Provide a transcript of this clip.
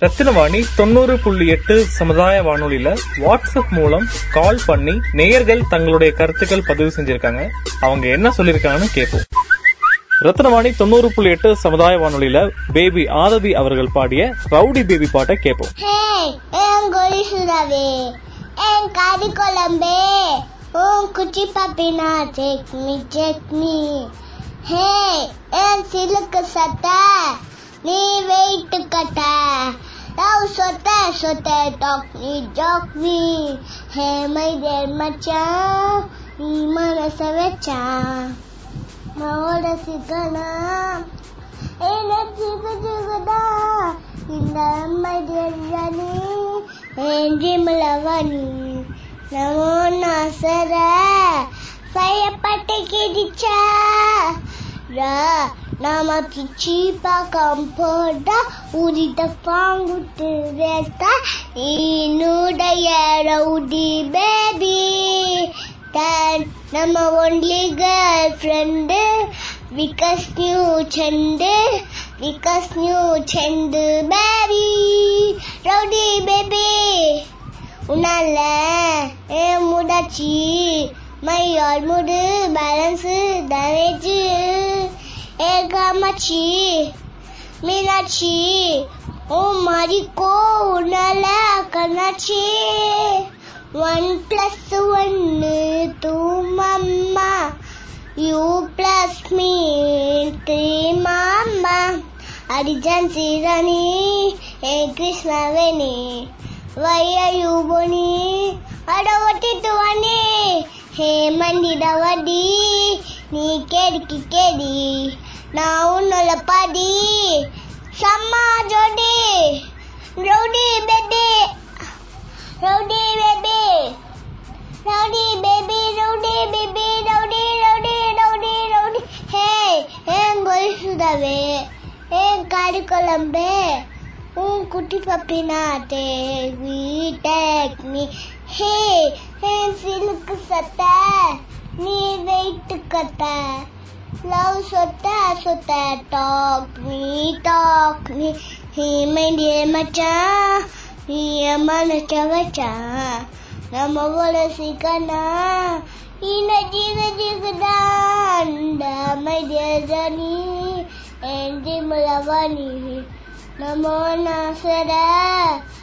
ரத்தினவாணி தொண்ணூறு புள்ளி எட்டு சமுதாய வானொலியில வாட்ஸ்அப் மூலம் கால் பண்ணி நேயர்கள் தங்களுடைய கருத்துக்கள் பதிவு செஞ்சிருக்காங்க. அவங்க என்ன சொல்லிருக்காங்கன்னு கேட்போம். ரத்னவாணி தொண்ணூறு புள்ளி எட்டு சமுதாய வானொலியில பேபி ஆதவி அவர்கள் பாடிய ரவுடி பேபி பாட்டை கேட்போம். கறி குழம்பே? உன் குச்சி பப்பினா சட்னி சட்னி. ஹே என் சிலுக்கு சட்ட? நீ வெயிட்டு கட்ட. சொத்த சொத்த டாக் நீ ஹே மை தேர் மச்சான் நீ மனச வச்சா. மோட சிக்கனா என்ன ஜிகு ஜிகுதா இந்த அம்மை தேர்வானி என்று மிளவனி நமோ நாசர. பயப்பட்டு கிடிச்சா ரா நாம கிச்சிப்பா கம்போடா உரித பாங்குட்டு வேஸ்தா இன்னுடைய ரவுடி பேபி தான் நம்ம ஒன்லி கேர்ள் ஃப்ரெண்டு விகாஸ் நியூ செண்டு விகாஸ் நியூ செண்டு பேபி ரவுடி பேபி உன்னால ஏ முடாச்சி மையால் முடு பேலன்ஸ் டேமேஜ் ஏ மீனாட்சி மீனாட்சி ஓ மாதிரி கோணல கண்ணாட்சி ஒன் பிளஸ் ஒன்னு two mama you plus me three mama Harijan சீரணி ஏ கிருஷ்ணவேணி வையு பொனி அடவட்டி துவனே ஹே மந்திடவடி நீ கேடிக்கு கேடி Now no padi. Sama Jody. Rowdy baby. Rowdy baby. Rowdy baby. Rowdy baby. Rowdy rowdy rowdy rowdy. Hey, என் கொல் சுதாவே என் காடு குழம்பு உன் குட்டி பப்பினா தேவி டேக் மீ ஹே என் சிலுக்கு சத்த நீ வெயிட்டு கத்தை sota, talk me, talk me. Hey, my dear macha, he a man chavacha. Nama vola sikana, ina jiga jiga danda, my dear Johnny, and Jimalavani. நமோ நாசர பயப்பட்டு கிதிச்சா